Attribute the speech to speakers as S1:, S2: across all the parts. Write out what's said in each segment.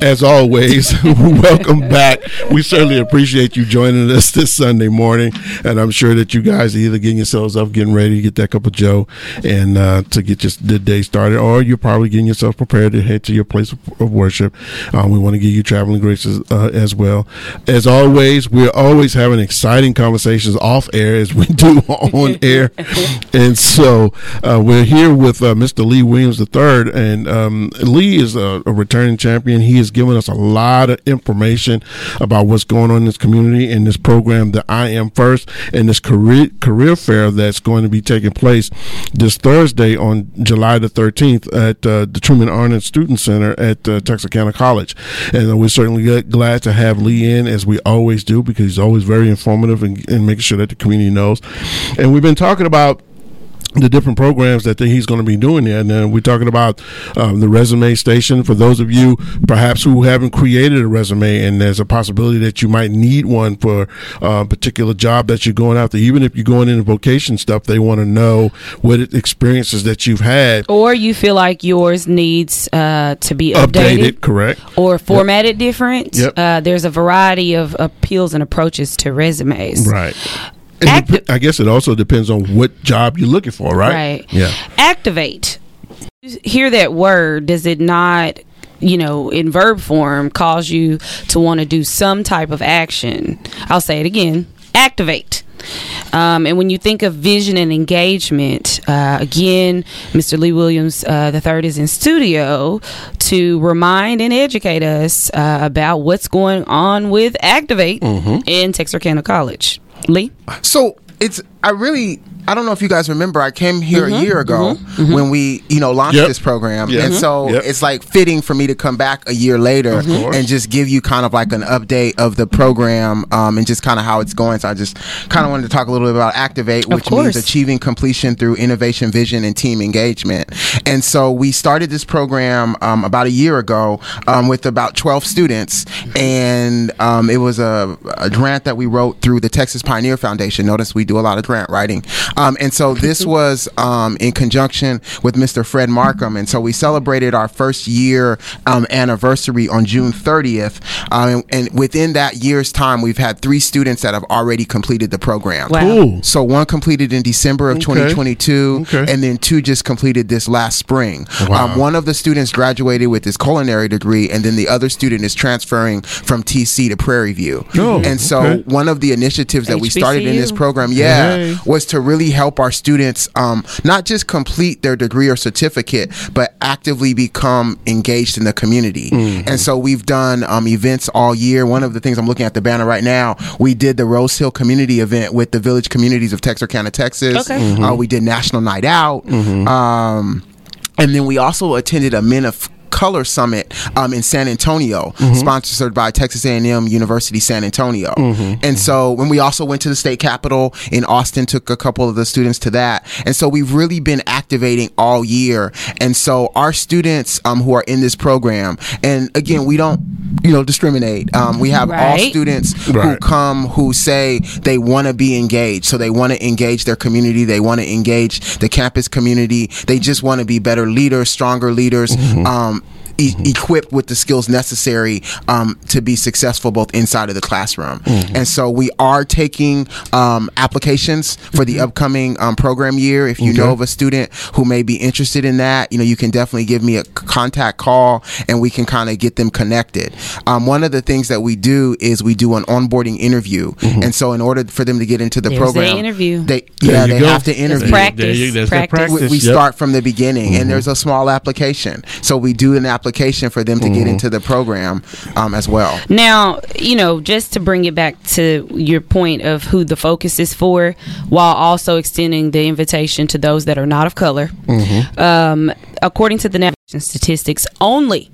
S1: As always, welcome back. We certainly appreciate you joining us this Sunday morning, and I'm sure that you guys are either getting yourselves up, getting ready to get that cup of Joe, and uh, to get your the day started, or you're probably getting yourself prepared to head to your place of, of worship. Um, we want to give you traveling graces uh, as well. As always, we're always having exciting conversations off air as we do on air, and so uh, we're here with uh, Mr. Lee Williams III, and um, Lee is a, a returning champion. He is given us a lot of information about what's going on in this community in this program, the I Am First, and this career career fair that's going to be taking place this Thursday on July the 13th at uh, the Truman Arnold Student Center at uh, Texarkana College. And we're certainly glad to have Lee in, as we always do, because he's always very informative and, and making sure that the community knows. And we've been talking about the different programs that he's going to be doing there. And then we're talking about um, the resume station for those of you perhaps who haven't created a resume and there's a possibility that you might need one for a particular job that you're going after. Even if you're going into vocation stuff, they want to know what experiences that you've had.
S2: Or you feel like yours needs uh, to be updated,
S1: updated, correct.
S2: Or formatted yep. different.
S1: Yep.
S2: Uh, there's a variety of appeals and approaches to resumes.
S1: Right. Acti- I guess it also depends on what job you're looking for, right?
S2: Right.
S1: Yeah.
S2: Activate. Hear that word. Does it not, you know, in verb form, cause you to want to do some type of action? I'll say it again. Activate. Um, and when you think of vision and engagement, uh, again, Mr. Lee Williams uh, the third is in studio to remind and educate us uh, about what's going on with Activate mm-hmm. in Texarkana College. Lee?
S3: So it's I really I don't know if you guys remember I came here mm-hmm, a year ago mm-hmm, mm-hmm. when we you know launched yep. this program yep. and so yep. it's like fitting for me to come back a year later and just give you kind of like an update of the program um, and just kind of how it's going so I just kind of wanted to talk a little bit about activate which means achieving completion through innovation vision and team engagement and so we started this program um, about a year ago um, with about 12 students and um, it was a, a grant that we wrote through the Texas Pioneer Foundation notice we do a lot of grant writing. Um, and so this was um, in conjunction with Mr. Fred Markham. And so we celebrated our first year um, anniversary on June 30th. Um, and, within that year's time, we've had three students that have already completed the program.
S2: Wow.
S1: Cool.
S3: So one completed in December of okay. 2022,
S1: okay.
S3: and then two just completed this last spring.
S1: Wow.
S3: Um, one of the students graduated with his culinary degree, and then the other student is transferring from TC to Prairie View.
S1: Oh,
S3: and so
S1: okay.
S3: one of the initiatives that
S2: HBCU.
S3: we started in this program, yeah,
S1: Hey.
S3: was to really help our students um, not just complete their degree or certificate, but actively become engaged in the community.
S1: Mm-hmm.
S3: And so we've done um, events all year. One of the things I'm looking at the banner right now, we did the Rose Hill Community event with the village communities of Texarkana, Texas.
S2: Okay.
S3: Uh, we did National Night Out. Um, and then we also attended a Men of Color Summit um, in San Antonio,
S1: Mm-hmm.
S3: sponsored by Texas A&M University San Antonio.
S1: Mm-hmm.
S3: And so when we also went to the state capitol in Austin, took a couple of the students to that. And so we've really been activating all year. And so our students um, who are in this program, and again, we don't, you know, discriminate. Um, we have all students who come who say they want to be engaged. So they want to engage their community. They want to engage the campus community. They just want to be better leaders, stronger leaders. Um, e- equipped with the skills necessary um, to be successful both inside of the classroom. And so we are taking um, applications for the upcoming um, program year. If you
S1: Okay.
S3: know of a student who may be interested in that, you know, you can definitely give me a contact call and we can kind of get them connected. Um, one of the things that we do is we do an onboarding interview. And so in order for them to get into the
S2: There's
S3: program,
S2: the interview.
S3: they yeah, they
S1: go.
S3: have to interview
S2: practice.
S1: There you- that's that
S2: practice.
S3: we, we
S1: Yep.
S3: start from the beginning and there's a small application so we do an application for them to get into the program um, as well
S2: Now, you know, just to bring it back to your point of who the focus is for, while also extending the invitation to those that are not of color. Um, according to the navigation statistics, only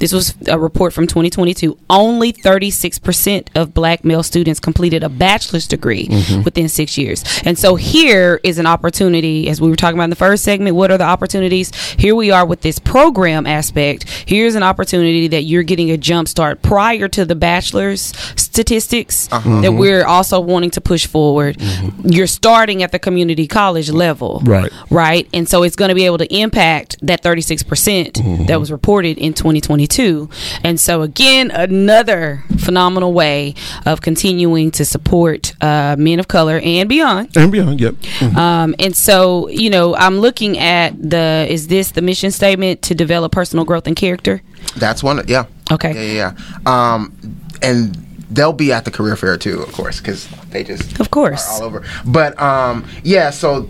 S2: this was a report from 2022. Only 36% of black male students completed a bachelor's degree mm-hmm. within six years. And so here is an opportunity, as we were talking about in the first segment, what are the opportunities? Here we are with this program aspect. Here's an opportunity that you're getting a jump start prior to the bachelor's statistics uh-huh. that we're also wanting to push forward. Mm-hmm. You're starting at the community college level,
S1: right?
S2: Right, and so it's going to be able to impact that 36 percent mm-hmm. that was reported in 2022. And so again, another phenomenal way of continuing to support uh, men of color and beyond,
S1: and beyond. Yep. Mm-hmm.
S2: Um, and so you know, I'm looking at the is this the mission statement to develop personal growth and character?
S3: That's one. Yeah.
S2: Okay.
S3: Yeah, yeah. Um, and they'll be at the career fair too, of course, because they just
S2: of course
S3: all over. But um, yeah, so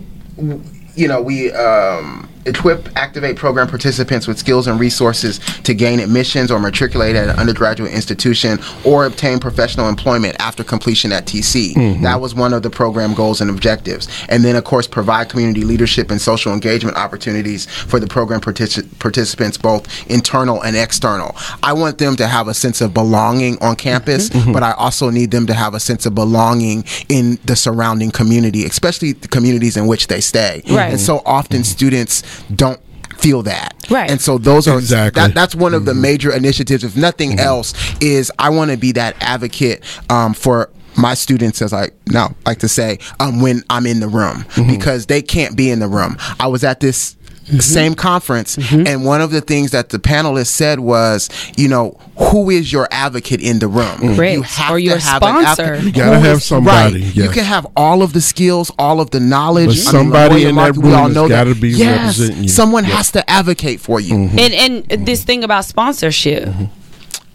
S3: you know we um, equip activate program participants with skills and resources to gain admissions or matriculate at an undergraduate institution or obtain professional employment after completion at TC. Mm-hmm. That was one of the program goals and objectives. And then, of course, provide community leadership and social engagement opportunities for the program partic- participants, both internal and external. I want them to have a sense of belonging on campus, mm-hmm. but I also need them to have a sense of belonging in the surrounding community, especially the communities in which they stay.
S2: Right.
S3: And so often students don't feel that.
S2: Right.
S3: And so those are exactly. That, that's one of the mm-hmm. major initiatives. If nothing mm-hmm. else, is I want to be that advocate um, for my students, as I now like to say, um, when I'm in the room mm-hmm. because they can't be in the room. I was at this mm-hmm. same conference, mm-hmm. and one of the things that the panelists said was, you know, who is your advocate in the room?
S2: Mm-hmm. You have or your have sponsor.
S1: An you gotta have somebody.
S3: Right. Yes. You can have all of the skills, all of the knowledge.
S1: But somebody I mean, in that room has got to be yes, representing you.
S3: Someone yep. has to advocate for you.
S2: Mm-hmm. And and this thing about sponsorship mm-hmm.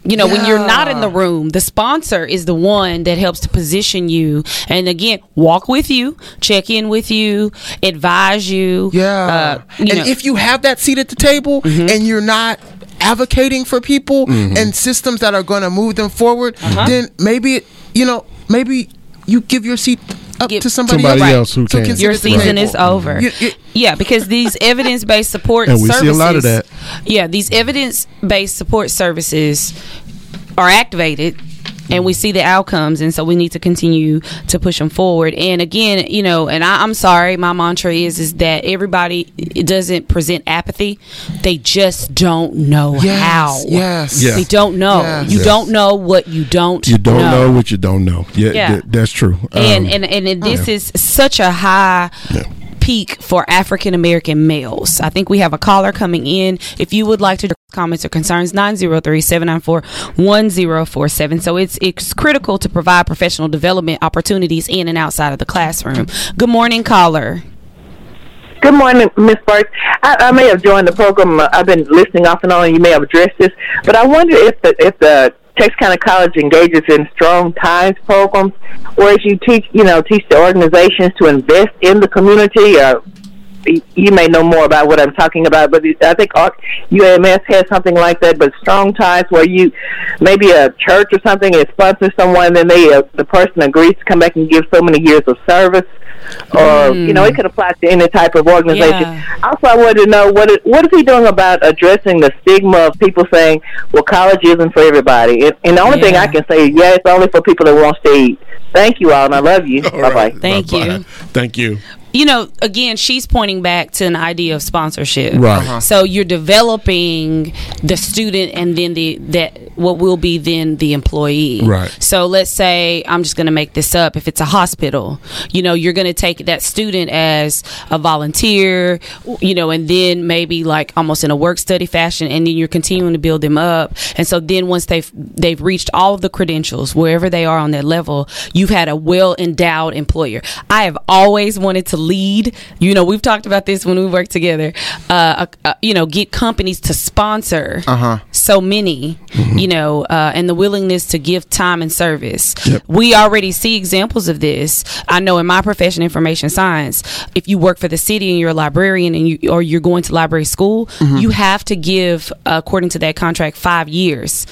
S2: You know, yeah. when you're not in the room, the sponsor is the one that helps to position you and again, walk with you, check in with you, advise you.
S3: Yeah. Uh, you and know. if you have that seat at the table mm-hmm. and you're not advocating for people mm-hmm. and systems that are going to move them forward, uh-huh. then maybe, you know, maybe you give your seat up Give, to somebody,
S1: somebody else, else
S2: who can. Your season is over. You, you, yeah, because these evidence based support
S1: and we
S2: services,
S1: see a lot of that.
S2: Yeah, these evidence based support services are activated and we see the outcomes and so we need to continue to push them forward and again you know and I, am sorry my mantra is is that everybody doesn't present apathy they just don't know
S3: yes,
S2: how
S3: yes yes.
S2: they don't know yes. you yes. don't know what you don't
S1: you don't
S2: know,
S1: know what you don't know yeah, yeah. Th- that's true
S2: and, um, and and and this yeah. is such a high yeah peak for African American males. I think we have a caller coming in. If you would like to comments or concerns 903-794-1047 so it's it's critical to provide professional development opportunities in and outside of the classroom good morning caller
S4: Good morning, Miss Burke. I, I, may have joined the program. I've been listening off and on. You may have addressed this, but I wonder if the if the Texarkana College engages in strong ties programs, whereas you teach, you know, teach the organizations to invest in the community. Or you may know more about what I'm talking about, but I think UMS has something like that. But strong ties, where you maybe a church or something is sponsors someone, then they uh, the person agrees to come back and give so many years of service or mm. you know, it could apply to any type of organization. Yeah. Also, I wanted to know what is, what is he doing about addressing the stigma of people saying, "Well, college isn't for everybody." And, and the only yeah. thing I can say, is yeah, it's only for people that want to stay. Thank you all, and I love you. Bye bye.
S2: Thank Bye-bye. you.
S1: Thank you
S2: you know, again, she's pointing back to an idea of sponsorship.
S1: Right. Uh-huh.
S2: So you're developing the student and then the that what will be then the employee.
S1: Right.
S2: So let's say I'm just going to make this up. If it's a hospital, you know, you're going to take that student as a volunteer, you know, and then maybe like almost in a work study fashion, and then you're continuing to build them up. And so then once they've they've reached all of the credentials wherever they are on that level, you've had a well endowed employer. I have always wanted to lead. You know, we've talked about this when we work together. Uh, uh, you know, get companies to sponsor
S3: uh-huh.
S2: so many. Mm-hmm. You know, uh, and the willingness to give time and service. Yep. We already see examples of this. I know in my profession, information science, if you work for the city and you're a librarian and you or you're going to library school, mm-hmm. you have to give, according to that contract, five years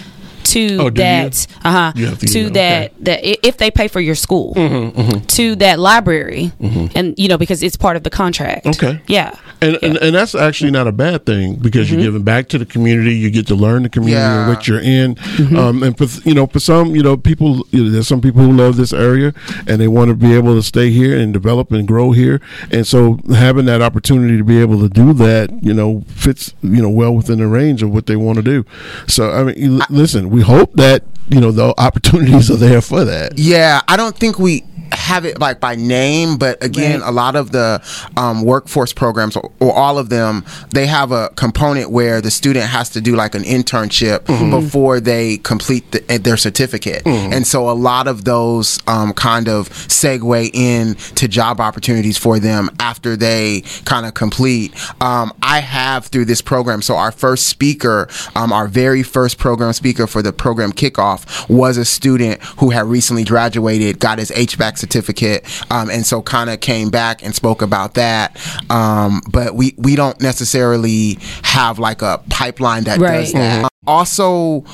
S2: to oh, that uh-huh to, to that okay. that if they pay for your school mm-hmm, mm-hmm. to that library mm-hmm. and you know because it's part of the contract
S1: okay
S2: yeah
S1: and
S2: yeah.
S1: and, and, that's actually not a bad thing because you're mm-hmm. giving back to the community you get to learn the community yeah. in which you're in mm-hmm. um, and for, you know for some you know people you know, there's some people who love this area and they want to be able to stay here and develop and grow here and so having that opportunity to be able to do that you know fits you know well within the range of what they want to do so I mean I, listen we hope that you know the opportunities are there for that.
S3: Yeah, I don't think we have it like by name, but again, right. a lot of the um, workforce programs or, or, all of them, they have a component where the student has to do like an internship mm-hmm. before they complete the, eh, their certificate, mm-hmm. and so a lot of those um, kind of segue in to job opportunities for them after they kind of complete. Um, I have through this program, so our first speaker, um, our very first program speaker for the program kickoff was a student who had recently graduated, got his HVAC certificate, um, and so kind of came back and spoke about that. Um, but we we don't necessarily have like a pipeline that right. does that. Mm-hmm. Also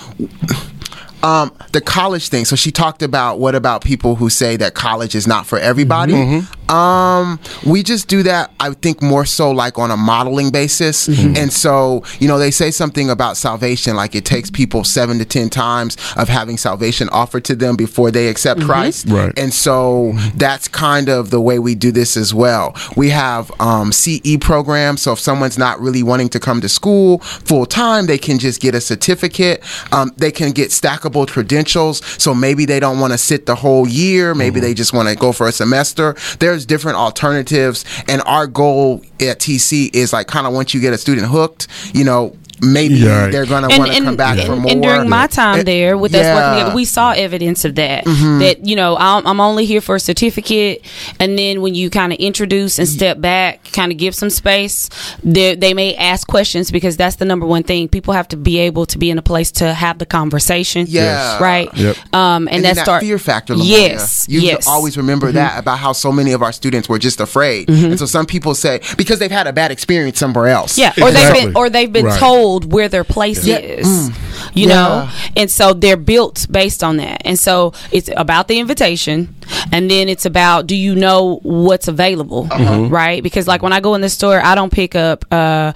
S3: um, the college thing. So she talked about what about people who say that college is not for everybody. Mm-hmm. Um, we just do that. I think more so like on a modeling basis. Mm-hmm. And so you know they say something about salvation, like it takes people seven to ten times of having salvation offered to them before they accept mm-hmm. Christ.
S1: Right.
S3: And so that's kind of the way we do this as well. We have um, CE programs. So if someone's not really wanting to come to school full time, they can just get a certificate. Um, they can get stackable credentials. So maybe they don't want to sit the whole year. Maybe mm-hmm. they just want to go for a semester. There's different alternatives. And our goal at TC is like kind of once you get a student hooked, you know, maybe yeah. they're going to want to come back
S2: and,
S3: for more.
S2: And during my time there with yeah. us working together, we saw evidence of that. Mm-hmm. That you know, I'm, I'm, only here for a certificate, and then when you kind of introduce and step back, kind of give some space, they, they may ask questions because that's the number one thing. People have to be able to be in a place to have the conversation.
S3: Yeah,
S2: right.
S1: Yep.
S2: Um, and,
S3: and
S2: that
S3: start fear factor.
S2: Yes,
S3: you
S2: yes.
S3: always remember mm-hmm. that about how so many of our students were just afraid, mm-hmm. and so some people say because they've had a bad experience somewhere else.
S2: Yeah, or they've been or they've been right. told where their place yeah. is. Mm. You yeah. know? And so they're built based on that. And so it's about the invitation and then it's about do you know what's available, uh-huh. right? Because like when I go in the store, I don't pick up uh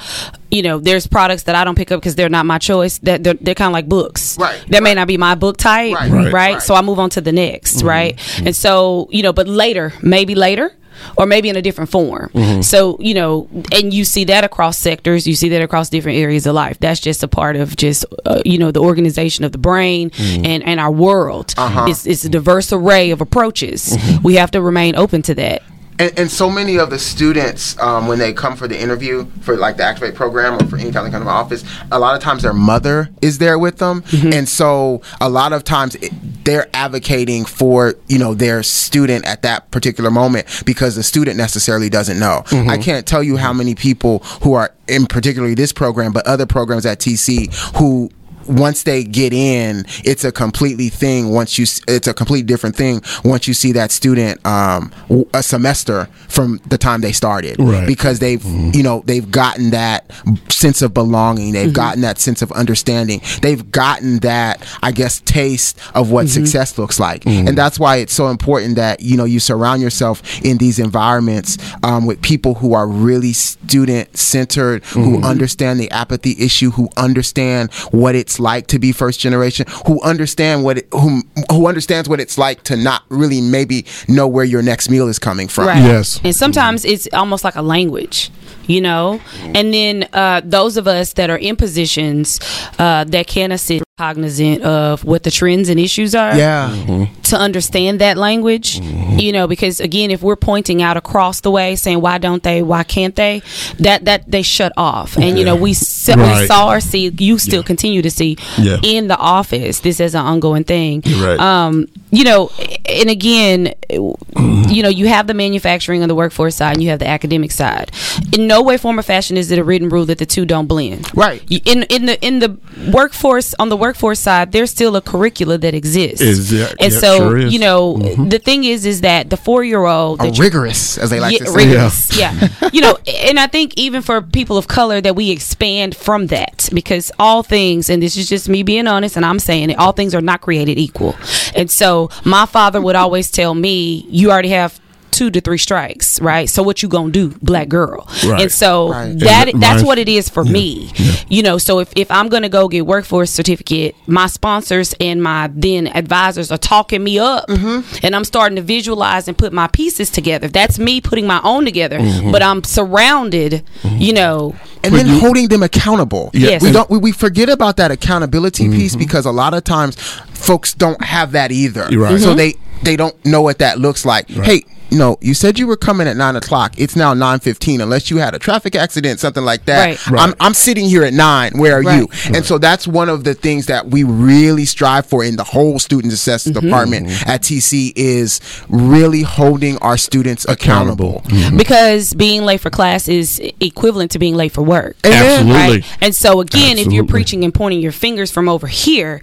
S2: you know, there's products that I don't pick up because they're not my choice. That they're, they're kind of like books.
S3: Right.
S2: That right. may not be my book type. Right. Right. right. So I move on to the next. Mm-hmm. Right. Mm-hmm. And so you know, but later, maybe later, or maybe in a different form. Mm-hmm. So, you know, and you see that across sectors, you see that across different areas of life. That's just a part of just, uh, you know, the organization of the brain mm-hmm. and, and our world. Uh-huh. It's, it's a diverse array of approaches. Mm-hmm. We have to remain open to that.
S3: And, and, so many of the students, um, when they come for the interview for like the Activate program or for any time they come to my office, a lot of times their mother is there with them, mm-hmm. and so a lot of times it, they're advocating for you know their student at that particular moment because the student necessarily doesn't know. Mm-hmm. I can't tell you how many people who are in particularly this program, but other programs at TC who once they get in, it's a completely thing. Once you, it's a completely different thing once you see that student um, a semester from the time they started,
S1: right.
S3: because they've, mm-hmm. you know, they've gotten that sense of belonging. They've mm-hmm. gotten that sense of understanding. They've gotten that, I guess, taste of what mm-hmm. success looks like, mm-hmm. and that's why it's so important that you know you surround yourself in these environments um, with people who are really student centered, who mm-hmm. understand the apathy issue, who understand what it's it's like to be first generation, who understand what it, who who understands what it's like to not really maybe know where your next meal is coming from.
S2: Right.
S1: Yes.
S2: And sometimes it's almost like a language you know and then uh, those of us that are in positions uh, that can assist cognizant of what the trends and issues are
S3: yeah mm-hmm.
S2: to understand that language mm-hmm. you know because again if we're pointing out across the way saying why don't they why can't they that that they shut off and you know we, right. we saw or see you still yeah. continue to see yeah. in the office this is an ongoing thing
S1: right.
S2: um you know and again mm-hmm. you know you have the manufacturing on the workforce side and you have the academic side in no way form or fashion is it a written rule that the two don't blend
S3: right
S2: in in the in the workforce on the workforce side, there's still a curricula that exists.
S1: Is that,
S2: and so sure you know mm-hmm. the thing is is that the four year old
S3: rigorous as they like yeah, to say
S2: rigorous yeah, yeah. you know and I think even for people of color that we expand from that because all things and this is just me being honest and I'm saying it all things are not created equal and so my father would always tell me you already have two to three strikes, right? So what you gonna do, black girl? Right. And so right. that and that's what it is for yeah. me. Yeah. You know, so if, if I'm gonna go get workforce certificate, my sponsors and my then advisors are talking me up, mm-hmm. and I'm starting to visualize and put my pieces together. That's me putting my own together, mm-hmm. but I'm surrounded, mm-hmm. you know,
S3: and then you, holding them accountable. Yes. We don't we, we forget about that accountability piece mm-hmm. because a lot of times folks don't have that either. Right. So they they don't know what that looks like. Right. Hey, no, you said you were coming at nine o'clock. It's now nine fifteen. Unless you had a traffic accident, something like that. Right. Right. I'm, I'm sitting here at nine. Where are right. you? And so that's one of the things that we really strive for in the whole student assessment mm-hmm. department at TC is really holding our students accountable. accountable.
S2: Mm-hmm. Because being late for class is equivalent to being late for work.
S1: Absolutely.
S2: And so again, Absolutely. if you're preaching and pointing your fingers from over here,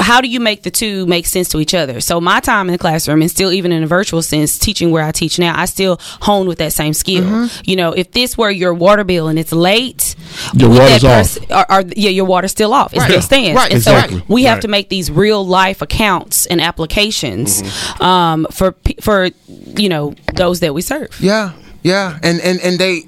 S2: how do you make the two make sense to each other? So my time in the classroom and still even in a virtual sense, teaching where I teach now, I still hone with that same skill. Mm-hmm. You know, if this were your water bill and it's late,
S1: your water's off.
S2: Or, or, yeah, your water's still off. It right. still stands. Right. And exactly. so we have right. to make these real life accounts and applications mm-hmm. um, for for you know those that we serve.
S3: Yeah, yeah, and and and they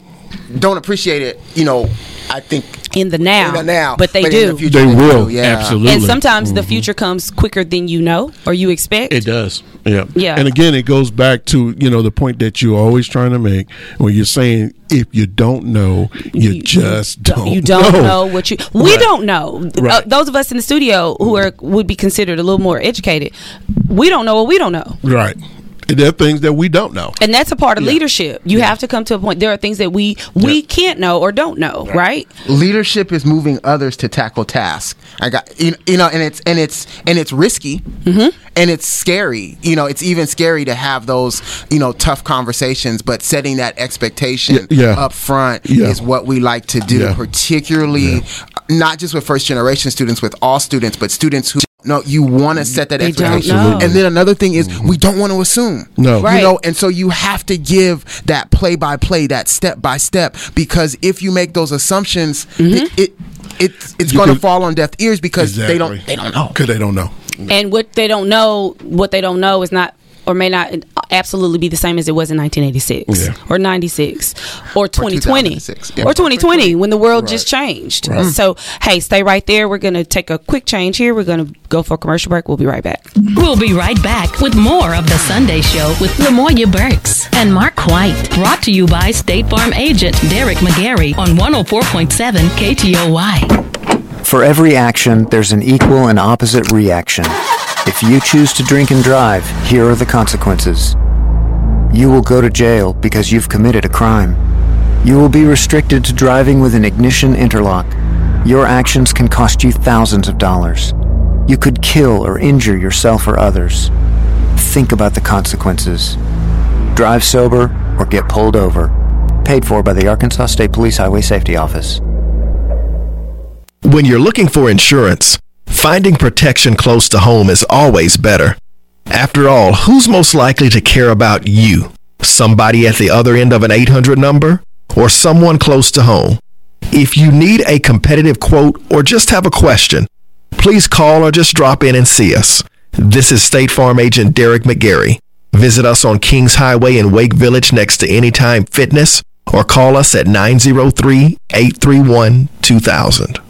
S3: don't appreciate it. You know, I think
S2: in the now,
S3: in the now
S2: but they but do.
S1: The they, they will, do, yeah. absolutely.
S2: And sometimes mm-hmm. the future comes quicker than you know or you expect.
S1: It does, yeah, yeah. And again, it goes back to you know the point that you're always trying to make when you're saying if you don't know, you, you just don't.
S2: You don't know, know what you. We right. don't know. Uh, right. Uh, those of us in the studio who are would be considered a little more educated, we don't know what we don't know.
S1: Right there are things that we don't know,
S2: and that's a part of yeah. leadership. You yeah. have to come to a point. There are things that we we yeah. can't know or don't know, right. right?
S3: Leadership is moving others to tackle tasks. I got you know, and it's and it's and it's risky, mm-hmm. and it's scary. You know, it's even scary to have those you know tough conversations. But setting that expectation up front is what we like to do, particularly not just with first generation students, with all students, but students who no, you want to set that expectation. And then another thing is mm-hmm. we don't want to assume.
S1: No.
S3: Right. You know, and so you have to give that play by play, that step by step, because if you make those assumptions, mm-hmm. it, it, it it's going to fall on deaf ears because exactly. they don't they don't know.
S1: Because they don't know.
S2: And what they don't know, what they don't know is not or may not absolutely be the same as it was in 1986 yeah. or 96 or 2020 or, or 2020 when the world right. just changed. Right. So, hey, stay right there. We're going to take a quick change here. We're going to go for a commercial break. We'll be right back.
S5: We'll be right back with more of the Sunday Show with Lamoya Burks and Mark White. Brought to you by State Farm agent Derek McGarry on 104.7 KTOY.
S6: For every action, there's an equal and opposite reaction. If you choose to drink and drive, here are the consequences. You will go to jail because you've committed a crime. You will be restricted to driving with an ignition interlock. Your actions can cost you thousands of dollars. You could kill or injure yourself or others. Think about the consequences. Drive sober or get pulled over. Paid for by the Arkansas State Police Highway Safety Office.
S7: When you're looking for insurance, Finding protection close to home is always better. After all, who's most likely to care about you? Somebody at the other end of an 800 number? Or someone close to home? If you need a competitive quote or just have a question, please call or just drop in and see us. This is State Farm agent Derek McGarry. Visit us on Kings Highway in Wake Village next to Anytime Fitness or call us at 903 831 2000.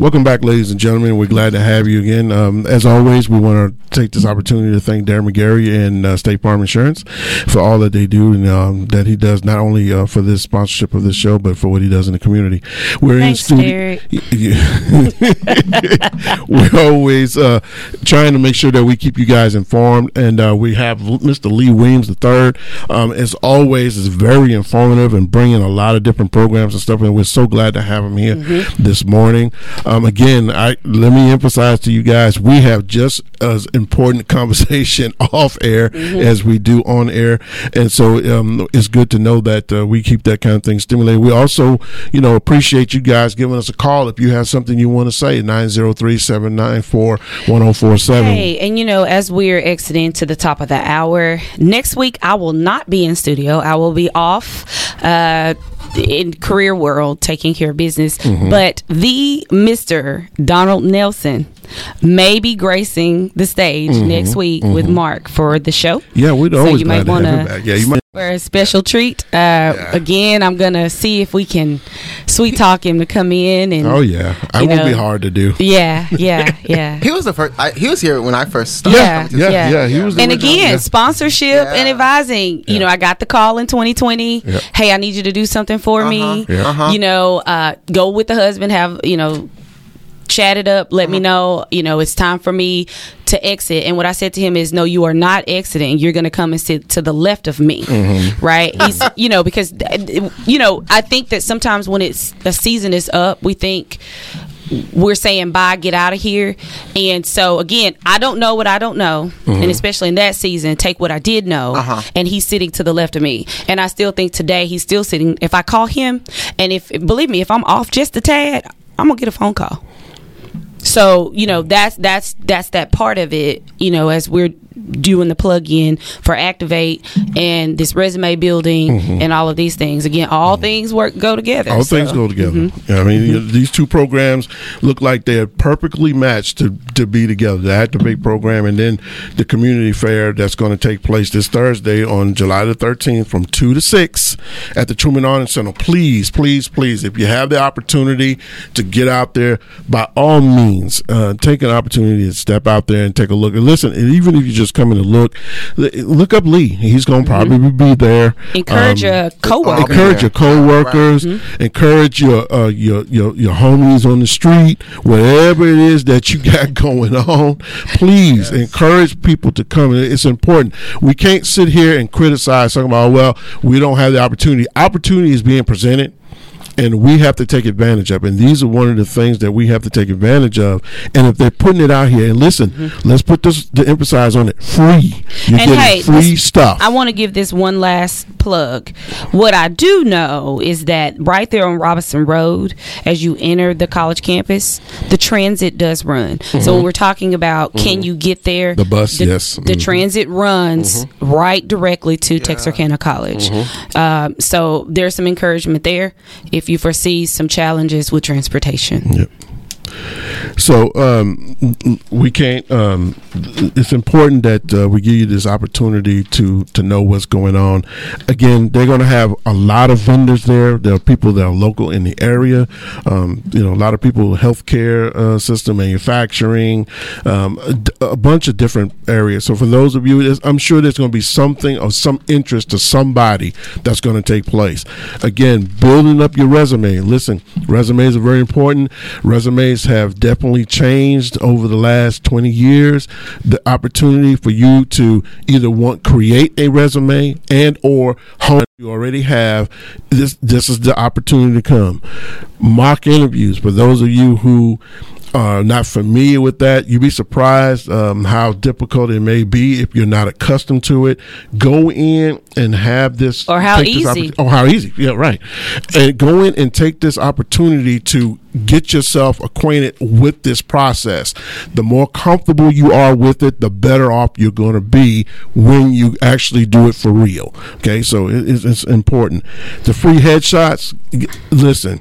S1: Welcome back, ladies and gentlemen. We're glad to have you again. Um, as always, we want to take this opportunity to thank Darren McGarry and uh, State Farm Insurance for all that they do and um, that he does not only uh, for this sponsorship of this show, but for what he does in the community.
S2: We're Thanks, in studio.
S1: We're always uh, trying to make sure that we keep you guys informed, and uh, we have Mr. Lee Williams III. Um, as always, is very informative and bringing a lot of different programs and stuff. And we're so glad to have him here mm-hmm. this morning. Um, again, I let me emphasize to you guys, we have just as important conversation off air mm-hmm. as we do on air, and so um, it's good to know that uh, we keep that kind of thing stimulated. We also, you know, appreciate you guys giving us a call if you have something you want to say. 903-794-1047.
S2: Hey, and you know, as we're exiting to the top of the hour, next week I will not be in studio. I will be off. Uh, in career world taking care of business. Mm-hmm. But the Mister Donald Nelson may be gracing the stage mm-hmm. next week with mm-hmm. Mark for the show.
S1: Yeah, we'd so always you might want to.
S2: Yeah, you might for a special treat. Uh, yeah. Again, I'm gonna see if we can sweet talk him to come in and.
S1: Oh yeah, that won't know, be hard to do.
S2: Yeah, yeah, yeah.
S3: he was the first. I, he was here when I first started.
S1: Yeah, yeah, yeah, yeah. He was.
S2: And again, sponsorship and advising. You know, I got the call in 2020. Hey, I need you to do something for uh-huh. me. Uh-huh. You know, uh, go with the husband. Have you know chat it up let me uh-huh. know you know it's time for me to exit and what i said to him is no you are not exiting you're going to come and sit to the left of me mm-hmm. right he's you know because you know i think that sometimes when it's the season is up we think we're saying bye, get out of here. And so again, I don't know what I don't know, mm-hmm. and especially in that season, take what I did know. Uh-huh. And he's sitting to the left of me, and I still think today he's still sitting. If I call him, and if believe me, if I'm off just a tad, I'm gonna get a phone call so you know that's that's that's that part of it you know as we're doing the plug-in for activate and this resume building mm-hmm. and all of these things again all mm-hmm. things work go together
S1: all so. things go together mm-hmm. i mean mm-hmm. these two programs look like they're perfectly matched to, to be together the activate program and then the community fair that's going to take place this thursday on july the 13th from 2 to 6 at the truman arnold center please please please if you have the opportunity to get out there by all means uh, take an opportunity to step out there and take a look and listen and even if you just coming to look, look up Lee. He's going to mm-hmm. probably mm-hmm. be there.
S2: Encourage um, your coworkers.
S1: Encourage your coworkers. Right. Mm-hmm. Encourage your, uh, your your your homies on the street. Whatever it is that you got going on, please yes. encourage people to come. It's important. We can't sit here and criticize talking about well, we don't have the opportunity. Opportunity is being presented and we have to take advantage of. And these are one of the things that we have to take advantage of. And if they're putting it out here, and listen, mm-hmm. let's put this the emphasize on it: free. You're and hey, free stuff.
S2: I want to give this one last plug. What I do know is that right there on Robinson Road, as you enter the college campus, the transit does run. Mm-hmm. So when we're talking about mm-hmm. can you get there,
S1: the bus,
S2: the,
S1: yes,
S2: the mm-hmm. transit runs mm-hmm. right directly to yeah. Texarkana College. Mm-hmm. Uh, so there's some encouragement there. If you foresee some challenges with transportation.
S1: Yep. So um, we can't. Um, it's important that uh, we give you this opportunity to to know what's going on. Again, they're going to have a lot of vendors there. There are people that are local in the area. Um, you know, a lot of people, healthcare uh, system, manufacturing, um, a, a, bunch of different areas. So for those of you, I'm sure there's going to be something of some interest to somebody that's going to take place. Again, building up your resume. Listen, resumes are very important. Resumes have definitely changed over the last 20 years. The opportunity for you to either want create a resume and or home you already have this this is the opportunity to come mock interviews for those of you who are not familiar with that, you'd be surprised um, how difficult it may be if you're not accustomed to it. Go in and have this,
S2: or how easy,
S1: or how easy. Yeah, right. And go in and take this opportunity to get yourself acquainted with this process. The more comfortable you are with it, the better off you're going to be when you actually do it for real. Okay, so it's, it's important. The free headshots. Listen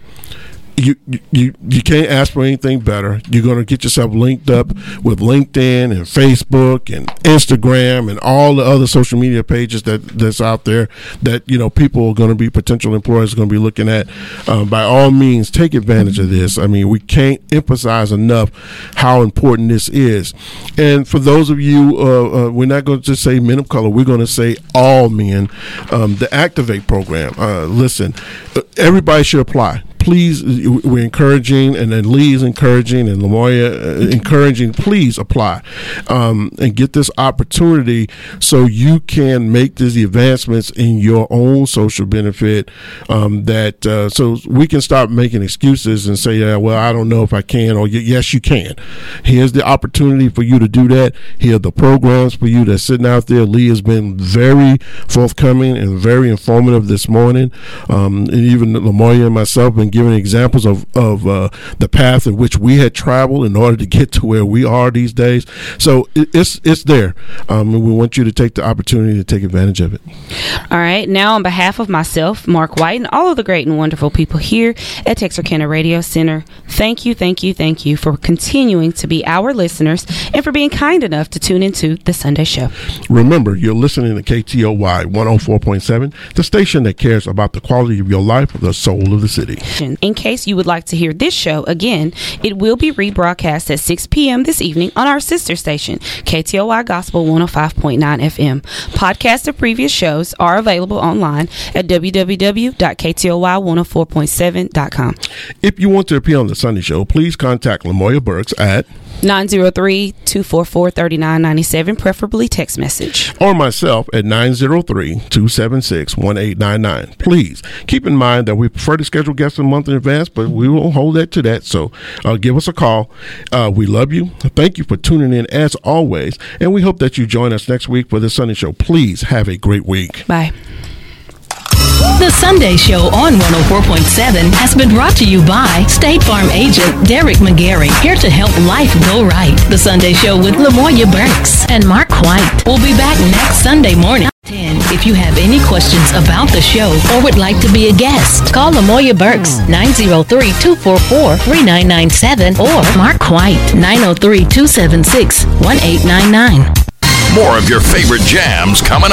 S1: you, you you can't ask for anything better. You're going to get yourself linked up with LinkedIn and Facebook and Instagram and all the other social media pages that that's out there that you know people are going to be potential employers are going to be looking at. Um, by all means, take advantage of this. I mean, we can't emphasize enough how important this is. And for those of you, uh, uh, we're not going to just say men of color. We're going to say all men. Um, the Activate program. Uh, listen, uh, everybody should apply please, we're encouraging, and then Lee is encouraging, and Lamoya uh, encouraging. Please apply um, and get this opportunity so you can make these advancements in your own social benefit. Um, that uh, so we can stop making excuses and say, yeah, well, I don't know if I can, or yes, you can. Here's the opportunity for you to do that. Here are the programs for you that's sitting out there. Lee has been very forthcoming and very informative this morning, um, and even Lamoya and myself been giving examples of of uh, the path in which we had traveled in order to get to where we are these days. So it, it's it's there, um, and we want you to take the opportunity to take advantage of it.
S2: All right. Now, on behalf of myself, Mark White, and all of the great and wonderful people here at Texarkana Radio Center, thank you, thank you, thank you for continuing to be our listeners and for being kind enough to tune into the Sunday Show.
S1: Remember, you're listening to KTOY 104.7, the station that cares about the quality of your life, the soul of the city.
S2: In case you would like to hear this show again, it will be rebroadcast at 6 p.m. this evening on our sister station, KTOY Gospel 105.9 FM. Podcasts of previous shows are available online at www.ktoy104.7.com.
S1: If you want to appear on the Sunday Show, please contact Lamoya Burks at
S2: 903-244-3997, preferably text message.
S1: Or myself at 903-276-1899. Please keep in mind that we prefer to schedule guests a month in advance, but we will hold that to that. So uh, give us a call. Uh, we love you. Thank you for tuning in as always. And we hope that you join us next week for the Sunday Show. Please have a great week.
S2: Bye.
S5: The Sunday Show on 104.7 has been brought to you by State Farm agent Derek McGarry, here to help life go right. The Sunday Show with Lamoya Burks and Mark White. We'll be back next Sunday morning. 10. If you have any questions about the show or would like to be a guest, call Lamoya Burks 903-244-3997 or Mark White 903-276-1899.
S8: More of your favorite jams coming